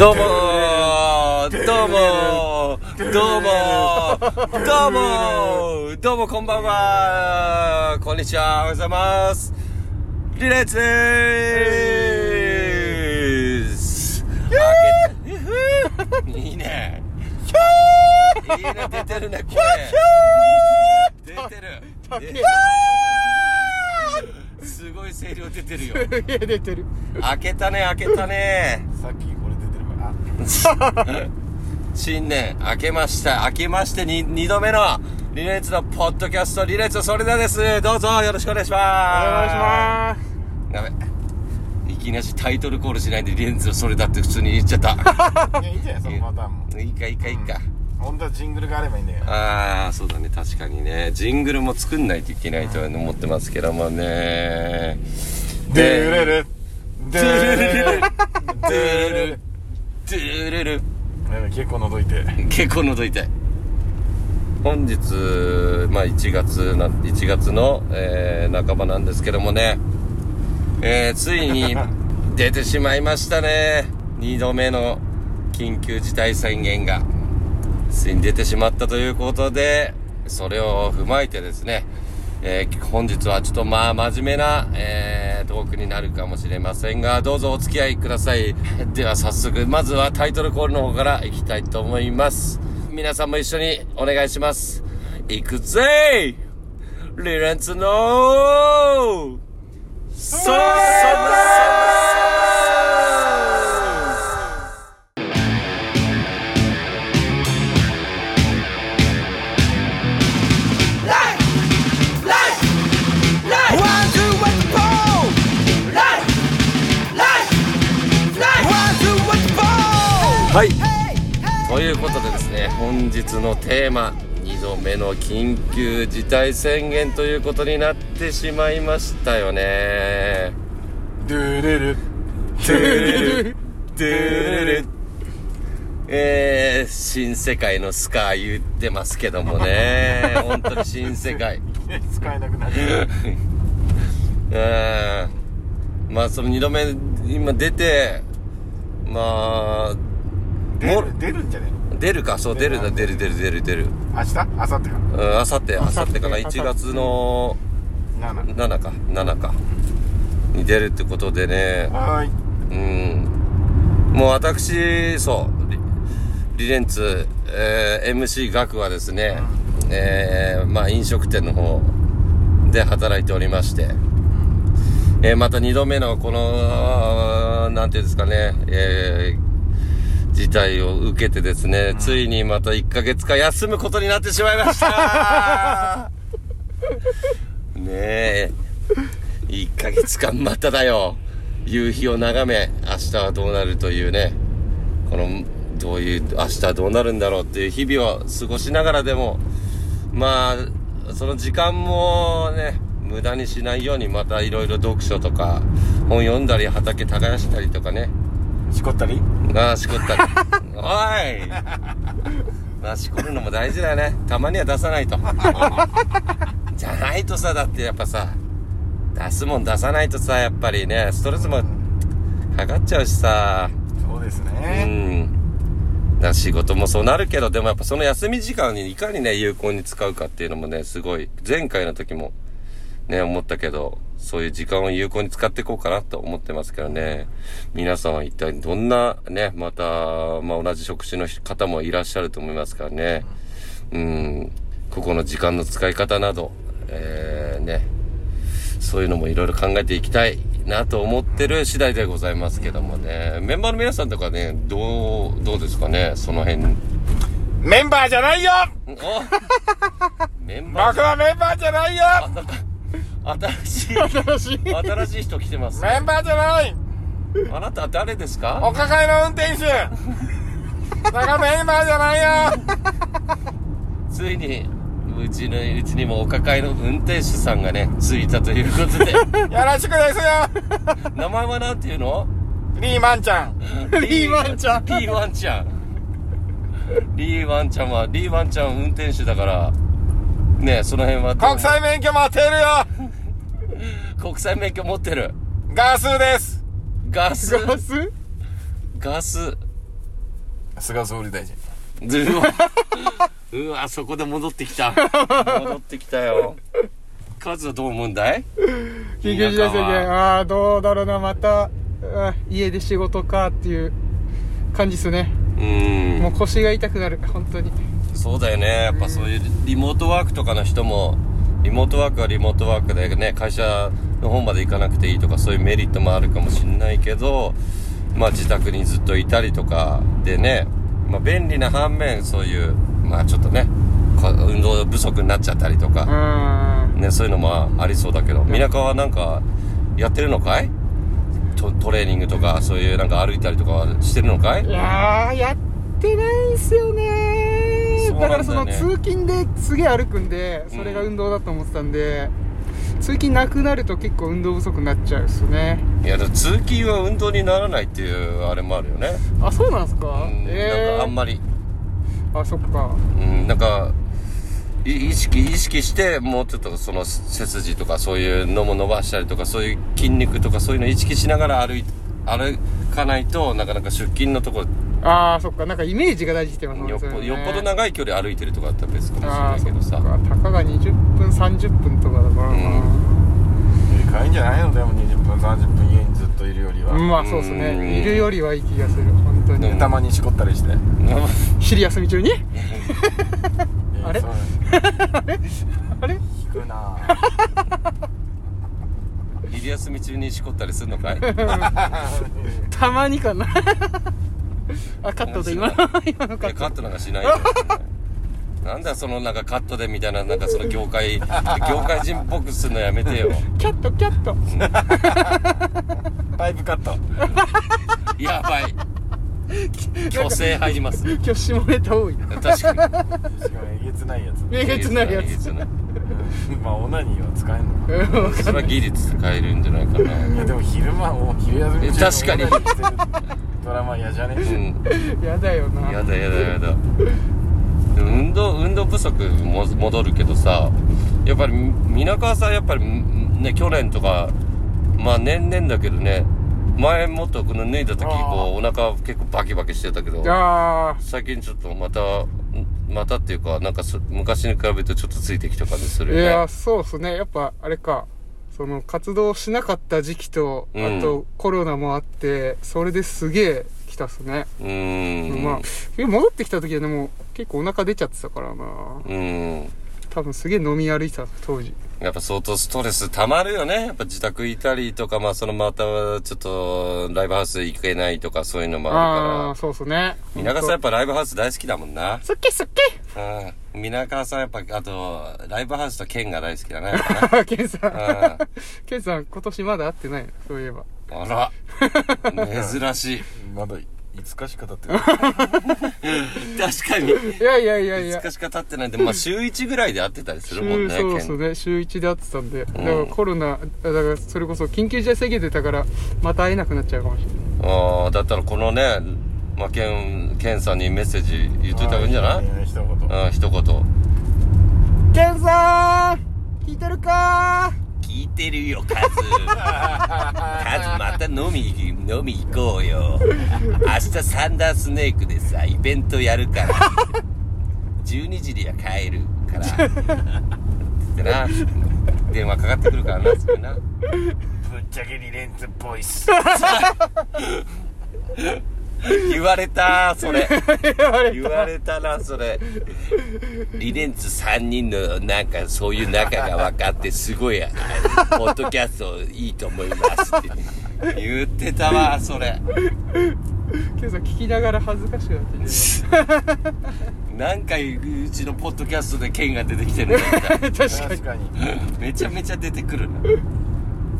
どうもー。どうもー。どうもー。どうもー。どうもこんばんはこんにちは。おはようございます。リレッツでーすいいね。いいね。出てるねこれ。出てる。出てるすごい声量出てるよ出てる開けたね開けたねさっき 新年明けました明けましてに二度目のリレーツのポッドキャストリレーツそれではです。どうぞよろしくお願いします。お願いしまやべいきなりタイトルコールしないでリレーツそれだって普通に言っちゃった。す いやいいじゃないそのパターンも。いいかいいかいいか、本当はジングルがあればいいんだよ。ああそうだね確かにね。ジングルも作んないといけないとは思ってますけどもね。ドゥルルドドゥルルルゥルルル。ドゥルルルドゥルル結構覗いて。結構覗いて。本日、まあ、1月な1月の、えー半ばなんですけどもね、えーついに 出てしまいましたね。2度目の緊急事態宣言が。ついに出てしまったということでそれを踏まえてですね、えー本日はちょっとまあ真面目な、えートークになるかもしれませんがどうぞお付き合いください。では早速まずはタイトルコールの方から行きたいと思います。皆さんも一緒にお願いします。行くぜリレンツのそそはい。ということでですね本日のテーマ2度目の緊急事態宣言ということになってしまいましたよね。ドゥルルトゥルルトゥルルえー、新世界のスカー言ってますけどもね。本当に新世界。使えなくなる。う んまあその2度目今出てまあも出る出るんじゃね？出るかそう出るだ出る出る出る出る。明日？明後日か。うんあさってあさってかな明後日。1月の7 7か7か。に出るってことでね。はーい。うん。もう私そうリリレンツ、えー MC ガクはですね、えーまあ飲食店の方で働いておりまして、えーまた2度目のこのなんていうんですかね、えー事態を受けてですね、ついにまた1ヶ月間休むことになってしまいました。ねえ。1ヶ月間まただよ。夕日を眺め明日はどうなるというね。このどういう明日はどうなるんだろうっていう日々を過ごしながらでもまあその時間もね無駄にしないようにまたいろいろ読書とか本読んだり畑耕したりとかねしこったり？ああしこったり。おい。まあしこるのも大事だよね。たまには出さないと。じゃないとさだってやっぱさ出すもん出さないとさやっぱりねストレスもかかっちゃうしさ。そうですうねん。だ仕事もそうなるけどでもやっぱその休み時間にいかにね有効に使うかっていうのもねすごい前回の時もね思ったけどそういう時間を有効に使っていこうかなと思ってますけどね。皆さんは一体どんなねまた、まあ、同じ職種の方もいらっしゃると思いますからね。うん。ここの時間の使い方などえー、ね。そういうのもいろいろ考えていきたいなと思ってる次第でございますけどもね。メンバーの皆さんとかね、どう、どうですかね？その辺。メンバーじゃないよ！お メンバー僕はメンバーじゃないよ 新しい、新しい。新しい人来てます。メンバーじゃない。あなたは誰ですおか抱えの運転手。だからメンバーじゃないよ。ついに、うちの、うちにもお抱えの運転手さんがね、ついたということで。よろしくですよ。名前はなんていうの？リーマンちゃん。リーワンちゃん。リーワンちゃん。リーワンちゃんは、リーワンちゃん運転手だから、ねその辺は国際免許持ってるよ国際免許持ってる。ガスです。ガス、ス？ガス、菅総理大臣。うわ。うわそこで戻ってきた。戻ってきたよ。カズはどう思うんだい？緊急事態宣言。ああどうだろうなまた。あ家で仕事かっていう感じっすね。うん。もう腰が痛くなる本当に。そうだよね。やっぱそういうリモートワークとかの人もリモートワークはリモートワークでね会社の方まで行かなくていいとかそういうメリットもあるかもしれないけどまあ自宅にずっといたりとかでね、まあ、便利な反面そういうまあちょっとねこ運動不足になっちゃったりとうか、ね、そういうのもありそうだけど皆川はなんかやってるのかい？トトレーニングとかそういうなんか歩いたりとかしてるのかい？いやーやってないんすよね。だからその通勤ですげえ歩くんでそれが運動だと思ってたんで、通勤なくなると結構運動不足になっちゃうっすね。いや通勤は運動にならないっていうあれもあるよね。あそうなんすか、うんえなんかあんまり、あそっか。うん、なんかい意識意識してもうちょっとその背筋とかそういうのも伸ばしたりとかそういう筋肉とかそういうのを意識しながら歩い歩かないとなかなか出勤のところああそっか。なんかイメージが大事ってますもんねぽよっぽど長い距離歩いてるとかだったら別かもしれないけどさ。かたか。が20分30分とかだからな、いいんじゃないの？でも20分30分家にずっといるよりは、まあそうですうん。ねいるよりはいい気がする本当に、うんたまにしこったりして。昼休み中に？あれ？あれ？引くな。昼休み中にしこったりするのかい？たまにかなあカットで今の 今のカット。いやカットなんかしないよ なんだよそのなんかカットでみたいななんかその業界 業界人っぽくするのやめてよ。キャットキャット。パイプカット。やばい。虚勢入ります。今日下ネタ多いな。確かに。しかもえげつないやつ。えげつないやつ。えげつない。まあオナニーは使えんのか。うん。それは技術使えるんじゃないかな。いやでも昼間を昼休み中確かにオナニーしてるドラマ嫌じゃね？うん。やだよなやだやだやだ。運動、運動不足も戻るけどさ、やっぱり、皆川さんやっぱり、ね、去年とか、まあ年々だけどね、前もっとこの脱いだ時、こう、お腹結構バキバキしてたけど、あ最近ちょっとまた、またっていうか、なんかそ昔に比べてちょっとついてきた感じすあるよね。いやそうっすねやっぱあれかその活動しなかった時期と、うんあとコロナもあってそれですげえ来たっすね、うーん。まあえ戻ってきた時はでも結構お腹出ちゃってたからなうん。多分すげえ飲み歩いてた当時やっぱ相当ストレス溜まるよね。やっぱ自宅いたりとか、まあそのまたちょっとライブハウス行けないとかそういうのもああるかあそうっすねら。皆川さんやっぱライブハウス大好きだもんな。すっけすっうん。皆川さんやっぱ、あと、ライブハウスと剣が大好きだね。ケンさんうんケンさん今年まだ会ってないの？そういえばあら。珍しい。まだ5日しか経ってない。確かに。いやいやいやいや。5日しか経ってないんで、まあ週1ぐらいで会ってたりするもんね、週そうっす剣。ね。週1で会ってたんで、だからコロナだからそれこそ緊急事態宣言出たからまた会えなくなっちゃうかもしれない。ああ、だったらこのね、まあ、ケン、ケンさんにメッセージ言っといた方がいいんじゃない？いや一言。うん、一言。ケンさん聞いてるか聞いてるよ、カズ。カズ、また飲み、飲み行こうよ。明日サンダースネークでさ、イベントやるから。12時には帰るから。ってな。電話かかってくるからな、それな。ぶっちゃけリレンツボイス 言われた、それ。言われた。な、それ。リレンツ3人の、なんか、そういう仲が分かって、すごい、あポッドキャストいいと思いますって。言ってたわ、それ。ケンさん聞きながら恥ずかしくなってきて何回うちのポッドキャストで剣が出てきてるんだみたいな確かに。確かに。めちゃめちゃ出てくる。な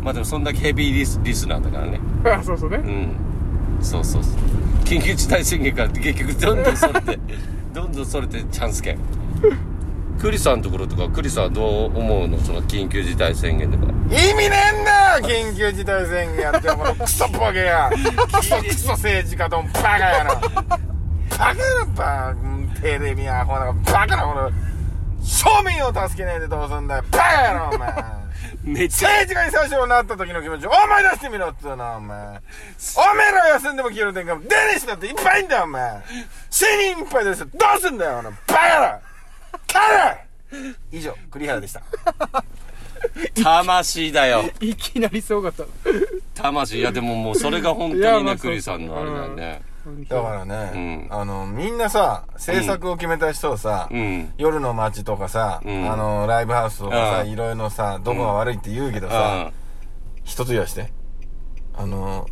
まあでもそんだけヘビーリスリスナーだからね。あそうそうね。うん。そうそうそう緊急事態宣言から結局どんどんそれてどんどんそれてチャンス券クリさんのところとかクリさんはどう思うの？その緊急事態宣言とか。意味ねえんだよ！緊急事態宣言やってこのクソボケやクソクソ政治家どんバカやなバカなバテレビアホなバカなこの庶民を助けないでどうすんだよバカやろお前。めっちゃ政治家に最初なった時の気持ちを思い出してみろっつうな、お前。おめえら休んでも消える天下も出ねえ人だっていっぱいいんだよ、お前。死人いっぱいですよ。どうすんだよ、あの、バカだ帰れ以上、栗原でした。魂だよいきなりすごかった魂いやでももうそれが本当にねクリさんのあれだよねだからね、うん。あの、みんなさ、制作を決めた人をさ、うん。夜の街とかさ、うん。あの、ライブハウスとかさ、うんいろいろさ、どこが悪いって言うけどさ、一つ言わして。あの、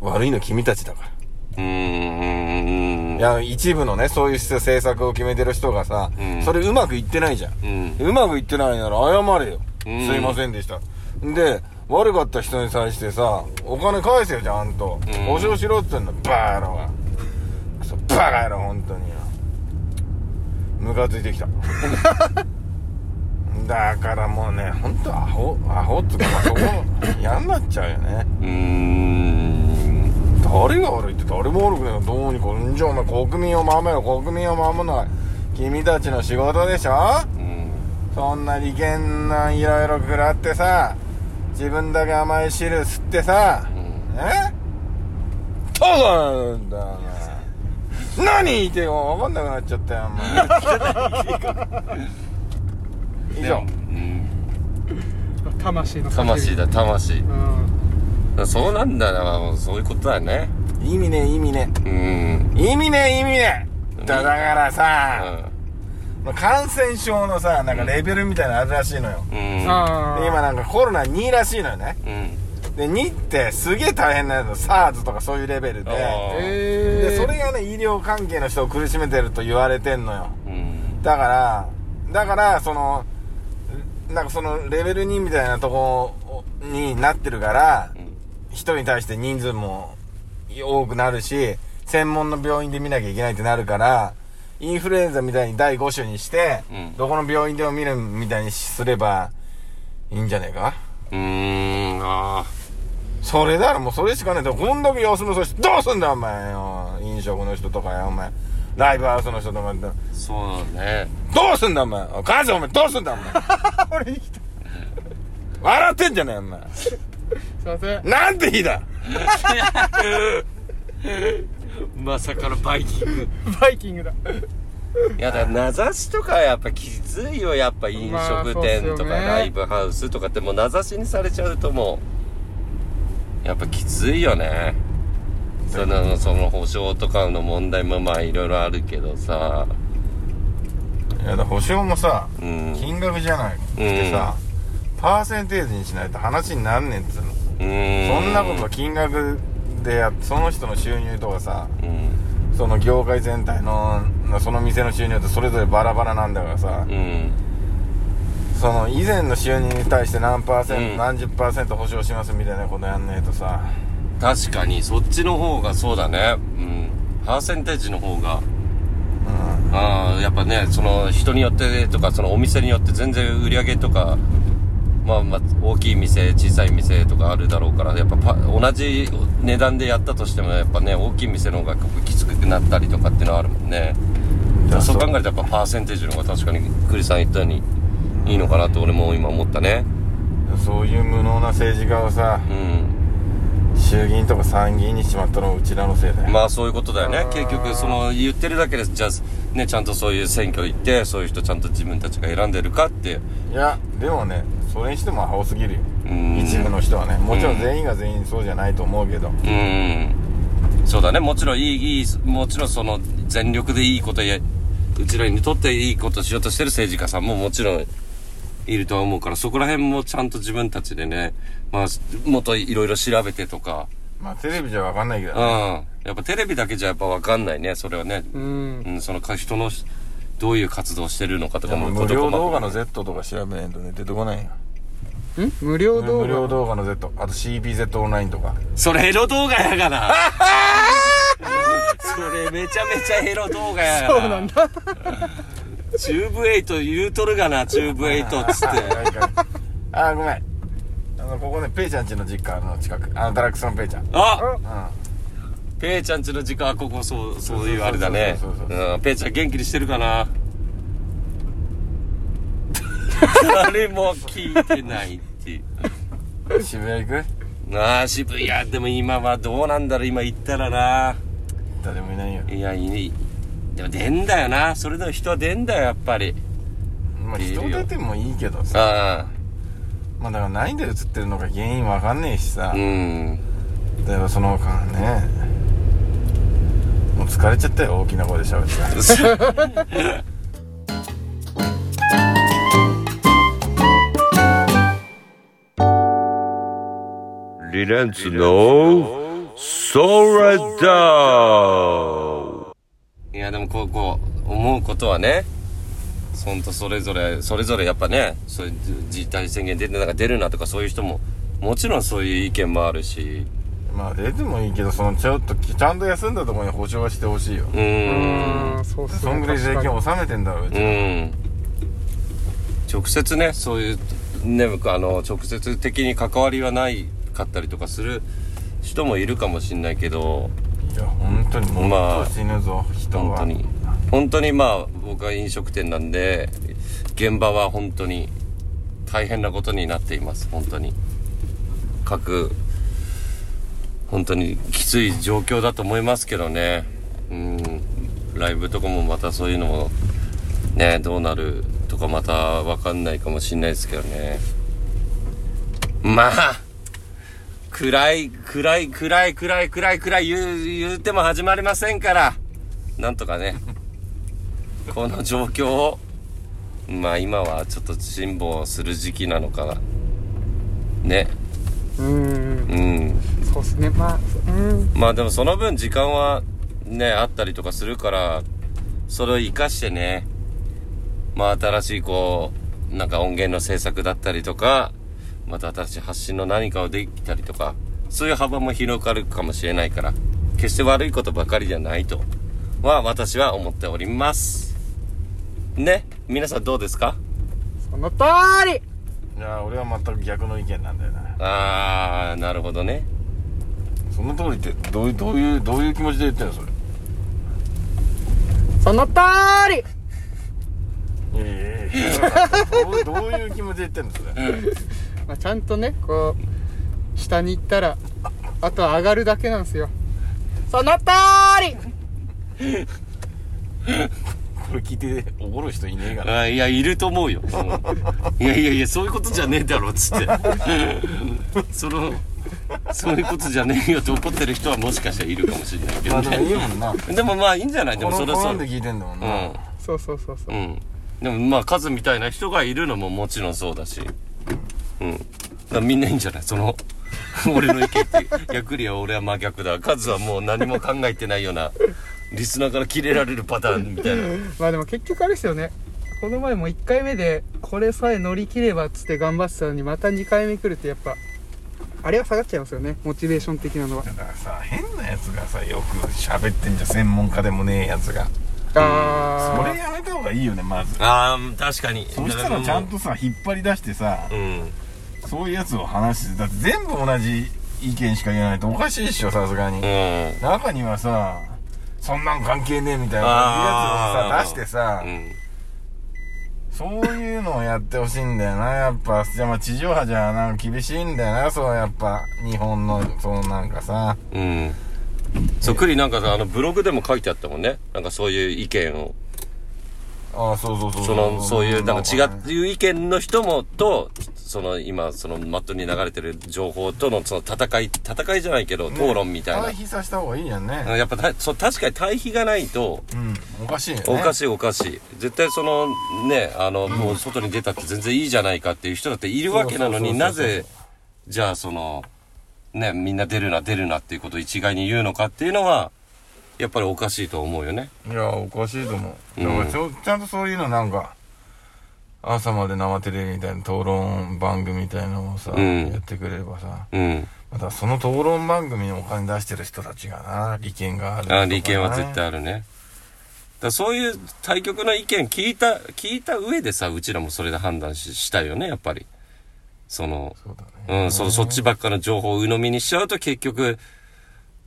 悪いの君たちだから。うんうーん。いや、一部のね、そういう政策を決めてる人がさ、うん。それうまくいってないじゃん。うん。うまくいってないなら謝れよ。うん。すいませんでした。で、悪かった人に対してさ、お金返せよ、ちゃんと。うん保証しろって言うんだ、バー野郎が。バカ野郎、本当によ。ムカついてきた。だからもうね、ほんとアホ、アホっつうか、まあそこ、嫌になっちゃうよね。うーん誰が悪いって誰も悪くないどうにかんじゃお前国民を守る国民を守るのが君たちの仕事でしょ？うんそんな利権ないろいろ食らってさ自分だけ甘い汁吸ってさえ？どうなんだよお前。何言いてよ分かんなくなっちゃったよお前。以上。うん。魂の魂だ魂。うん。そうなんだなそういうことだよね。意味ね意味ねうん。意味ね意味ねだだからさ、うまあ感染症のさなんかレベルみたいなのあるらしいのよ、ん。うんで今なんかコロナ2らしいのよね。うん。で2ってすげえ大変なやつ SARS とかそういうレベルで。でそれがね医療関係の人を苦しめてると言われてんのよ。うん。だからだからそのなんかそのレベル2みたいなとこになってるから人に対して人数も多くなるし専門の病院で見なきゃいけないってなるからインフルエンザみたいに第5種にして、うんどこの病院でも見るみたいにすればいいんじゃねえか？うーんあそれだろ、もうそれしかねえ。でこんだけ休むそして、どうすんだよ、お前よ。飲食の人とかよ、お前。ライブハウスの人とかって。あそうだねどうすんだ、お前。お母さん、お前、どうすんだ、お前。俺に来た笑ってんじゃねえ、お前。すいませんなんて日だ。まさかのバイキング。バイキングだ。いやだ名指しとかやっぱきついよやっぱ飲食店とかライブハウスとかってもう名指しにされちゃうともう。やっぱきついよね。そのその保証とかの問題もまあいろいろあるけどさ。いやだ、保証もさ、うん。金額じゃない。ってさ、パーセンテージにしないと話になんねんっつうの。そんなことは金額でその人の収入とかさ、うん。その業界全体の、その店の収入ってそれぞれバラバラなんだからさ、うん。その以前の収入に対して何パーセント、うん。何十パーセント保証しますみたいなことやんねえとさ。確かにそっちの方がそうだね。うん。パーセンテージの方が。ああやっぱねその人によってとかそのお店によって全然売り上げとかまあまあ大きい店小さい店とかあるだろうからやっぱパ同じ値段でやったとしてもやっぱね大きい店の方がきつくなったりとかっていうのはあるもんね。そう。考えるとやっぱパーセンテージの方が確かに栗さん言ったようにいいのかなと俺も今思ったね。そういう無能な政治家をさうん。衆議院とか参議院にしまったのはうちらのせいだよ、まあそういうことだよね。結局その言ってるだけでじゃあねちゃんとそういう選挙行ってそういう人ちゃんと自分たちが選んでるかって。いやでもねそれにしてもアホすぎるよ。うん。一部の人はね。もちろん全員が全員そうじゃないと思うけど、うん。そうだね。もちろんいいいいもちろんその全力でいいことやうちらにとっていいことしようとしてる政治家さんももちろんいるとは思うからそこら辺もちゃんと自分たちでねまあもっといろいろ調べてとか。まあテレビじゃ分かんないけどうん。ね、やっぱテレビだけじゃやっぱ分かんないねそれはね。うん。うんそのか人のどういう活動してるのかとかも無料動画の Z とか調べないとね出てこないよ。ん？無料動画無料動画の Z あと CBZ オンラインとか。それエロ動画やがな。それめちゃめちゃエロ動画やがな。そうなんだ。チューブエイト言うとるがなチューブエイトっつって。ああごめん。あのここねペイちゃん家の実家の近く。あのダラックスのペイちゃん。あうんペイちゃんちの時間はここそうそういうあれだねペイちゃん元気にしてるかな？誰も聞いてないっていう。渋谷行く？ああ、渋谷、でも今はどうなんだろう、今行ったらな。誰もいないよいや、いい。でも出んだよな。それでも人は出んだよ、やっぱり。まあ人出てもいいけどさあまあだから何で映ってるのか原因わかんねえしさあ。うん。だからその間ね疲れちゃったよ大きな声で喋って。たリレンツのソーラダいやでもこうこう思うことはねほんとそれぞれそれぞれやっぱねそういう自治体宣言出てなんか出るなとかそういう人ももちろんそういう意見もあるしまあ出てもいいけどそのちょっとちゃんと休んだところに保証はしてほしいよ。うーん。うんそうっすね。そんぐらい税金納めてんだろうちうん。直接ねそういうねあの直接的に関わりはないかったりとかする人もいるかもしんないけど。いや本当にもまあっと死ぬぞ、人は。本当に。本当にまあ僕は飲食店なんで現場は本当に大変なことになっています本当に。各本当にきつい状況だと思いますけどね。うん。ライブとかもまたそういうのもねどうなるとかまたわかんないかもしんないですけどね。まあ暗い暗い暗い暗い暗い暗い言う言うても始まりませんから。なんとかね。この状況をまあ今はちょっと辛抱する時期なのかな。ね。うん。うんそうっすね。まあうん。まあでもその分時間はねあったりとかするからそれを活かしてねまあ新しいこうなんか音源の制作だったりとかまた新しい発信の何かをできたりとかそういう幅も広がるかもしれないから決して悪いことばかりじゃないとは私は思っております。ね？皆さんどうですか？その通り。いや俺は全く逆の意見なんだよな。あーなるほどね。その通りってどういうどういうどういう気持ちで言ってんのそれ？その通り！いやいやいや。どうどういう気持ちで言ってんのそれ？まあ、ちゃんとねこう下に行ったらあとは上がるだけなんですよ。その通り！これ聞いて怒る人いねえかなあいや、いると思うよ。う んいやいやいや、そういうことじゃねえだろ、つって。その、そういうことじゃねえよって怒ってる人はもしかしたらいるかもしれないけどまあでもいいね。もんなでもまあいいんじゃない？でもそれはそう。で聞いてんだもんうな、そうそうそうそう、ん。うん。でもまあ数みたいな人がいるのももちろんそうだし。うん。だみんないいんじゃない？その、俺の意見って、逆には俺は真逆だ。数はもう何も考えてないような、リスナーからキレられるパターンみたいな。まあでも結局あれですよねこの前も1回目でこれさえ乗り切ればっつって頑張ってたのにまた2回目来るってやっぱあれは下がっちゃいますよね。モチベーション的なのは。だからさ変なやつがさよく喋ってんじゃん専門家でもねえやつが。あそれやめた方がいいよねまず。ああ、確かに。そしたらちゃんとさ引っ張り出してさうん。そういうやつを話してだって全部同じ意見しか言えないとおかしいっしょさすがに。うん。中にはさそんなん関係ねえみたいなやつをさ出してさうん。そういうのをやってほしいんだよなやっぱじゃあまあ地上波じゃなんか厳しいんだよなそうやっぱ日本のそのなんかさうん。そっくりなんかさ、あの、ブログでも書いてあったもんね。なんかそういう意見を。ああそうそうそう。その、そういう、なんか違ねう意見の人も、と、その、今、その、マットに流れてる情報との、その、戦い、戦いじゃないけど、討論みたいな。対比させた方がいいじゃんねやっぱた、そう、確かに対比がないと、うんおかしいよね。おかしいおかしい。絶対その、ね、あの、もう外に出たって全然いいじゃないかっていう人だっているわけなのになぜ、じゃあその、ね、みんな出るな出るなっていうことを一概に言うのかっていうのは、やっぱりおかしいと思うよね。いやおかしいと思ううんだからちょちゃんとそういうのなんか朝まで生テレビみたいな討論番組みたいなのをさ、うんやってくれればさうん。またその討論番組にお金出してる人たちがな利権があるとかなあ利権は絶対あるね。だそういう対局の意見聞いた、聞いた上でさ、うちらもそれで判断ししたいよね、やっぱり。その、そうだねうん、そそっちばっかの情報を鵜呑みにしちゃうと結局、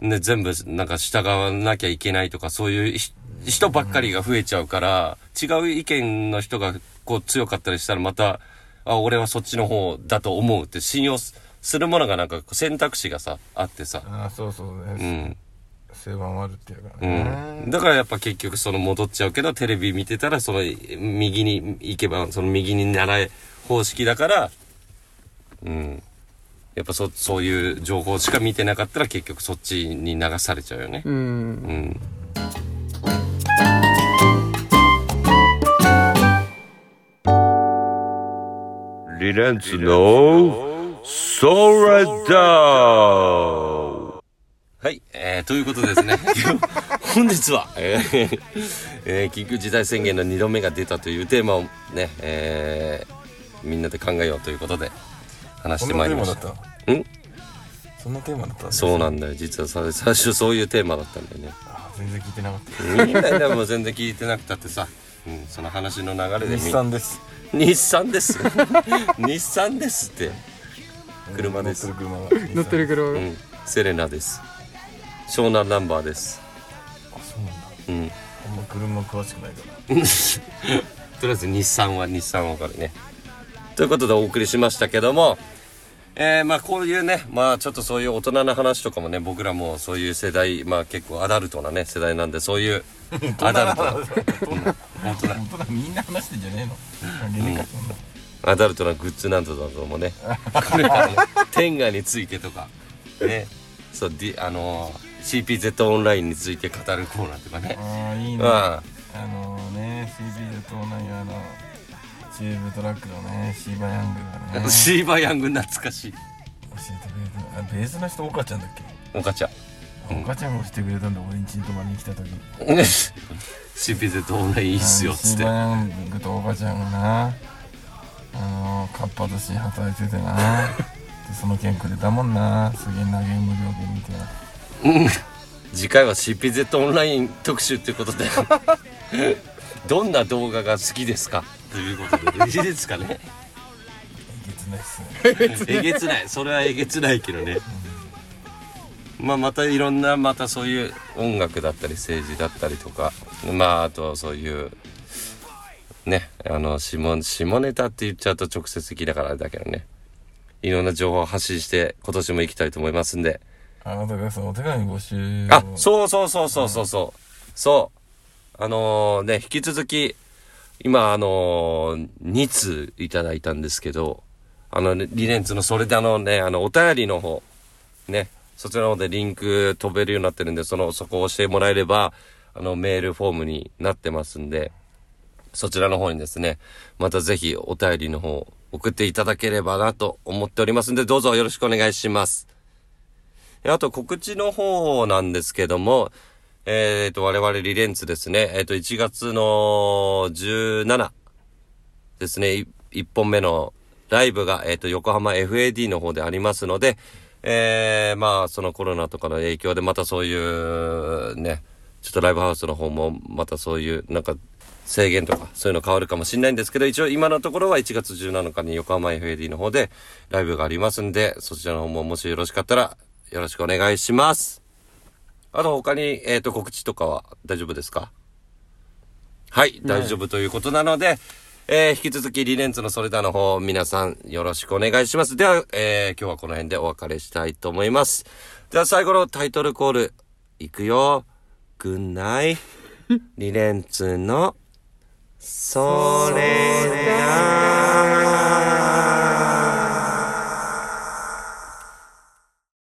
ね、全部なんか従わなきゃいけないとか、そういうひ人ばっかりが増えちゃうから、違う意見の人がこう強かったりしたらまた、あ、俺はそっちの方だと思うって信用すするものがなんか選択肢がさ、あってさ。ああそうそううねん。狭まるっていうかうねん。だからやっぱ結局その戻っちゃうけど、テレビ見てたらその右に行けば、その右に習え方式だから、うん。やっぱそ、そういう情報しか見てなかったら結局そっちに流されちゃうよね。うん。うん。リレンツのソラダはい、えー、ということでですね、本日は、えーえー緊急事態宣言の2度目が出たというテーマをね、えーみんなで考えようということで話してまいりました。マだったん？そんなテーマだったそうなんだよ。実はさ最初そういうテーマだったんだよね。あ全然聞いてなかったいいんだよ、でも全然聞いてなくたってさ、うん、その話の流れでみ日産です日産です。日産ですって。車です乗ってる車が 乗ってる車がうん、セレナです。湘南ナンバーです。あそうなんだうん。あんま車詳しくないから とりあえず日産は日産わかるね。ということでお送りしましたけども、えー、まあこういうね、まあちょっとそういう大人な話とかもね、僕らもそういう世代、まあ結構アダルトなね、世代なんで、そういう アダルト。な、うん。大人、本当だみんな話してんじゃねえの？関係ねえかそんなアダルトなグッズなんだともね、これあの、天下についてとか、ね、そう、あのー、CPZ オンラインについて語るコーナーとかね。ああいいね。あ。あのね CB と同じあのチューブトラックのねシーバヤングがね。教 シーバーヤング懐かしい。えてくれた。あベースの人岡ちゃんだっけ？おかちゃん。岡ちゃんがしてくれたんだ俺んちに泊まりに来た時 CPZ オ ンラインいいっすよ、つって。シーバ。ヤングと岡ちゃんがな。あのかっぱ寿司働いててな。でその件くれたもんな。すげえ投げ無料券みたいな次回は CPZ オンライン特集ということで。どんな動画が好きですか？ということでいいですかね。えげつないっすね。えげつない。それはえげつないけどね。まあまたいろんなまたそういう音楽だったり政治だったりとか。まああとそういうねあの下下ネタって言っちゃうと直接的だからあれだけどね。いろんな情報を発信して今年も行きたいと思いますんで。あなたがさお手紙募集あ、そうそうそうそうそうそう。そう。あのね、引き続き、今、あのー、2通いただいたんですけど、あの、リレンツのそれであのね、あの、お便りの方、ね、そちらの方でリンク飛べるようになってるんで、その、そこを押してもらえれば、あの、メールフォームになってますんで、そちらの方にですね、またぜひお便りの方送っていただければなと思っておりますんで、どうぞよろしくお願いします。あと告知の方なんですけども、えっ、と、我々リレンツですね、えっ、と、1月の17ですね、1本目のライブが、えっ、と、横浜 FAD の方でありますので、えー、まあ、そのコロナとかの影響で、またそういう、ね、ちょっとライブハウスの方も、またそういう、なんか、制限とか、そういうの変わるかもしれないんですけど、一応今のところは1月17日に横浜 FAD の方でライブがありますんで、そちらの方ももしよろしかったら、よろしくお願いします。あと他に、えっ、と、告知とかは大丈夫ですか？はい、大丈夫ということなので、えー引き続きリレンツのソレダの方、皆さんよろしくお願いします。では、えー今日はこの辺でお別れしたいと思います。では最後のタイトルコール、いくよ。グンナイ。リレンツの、それだ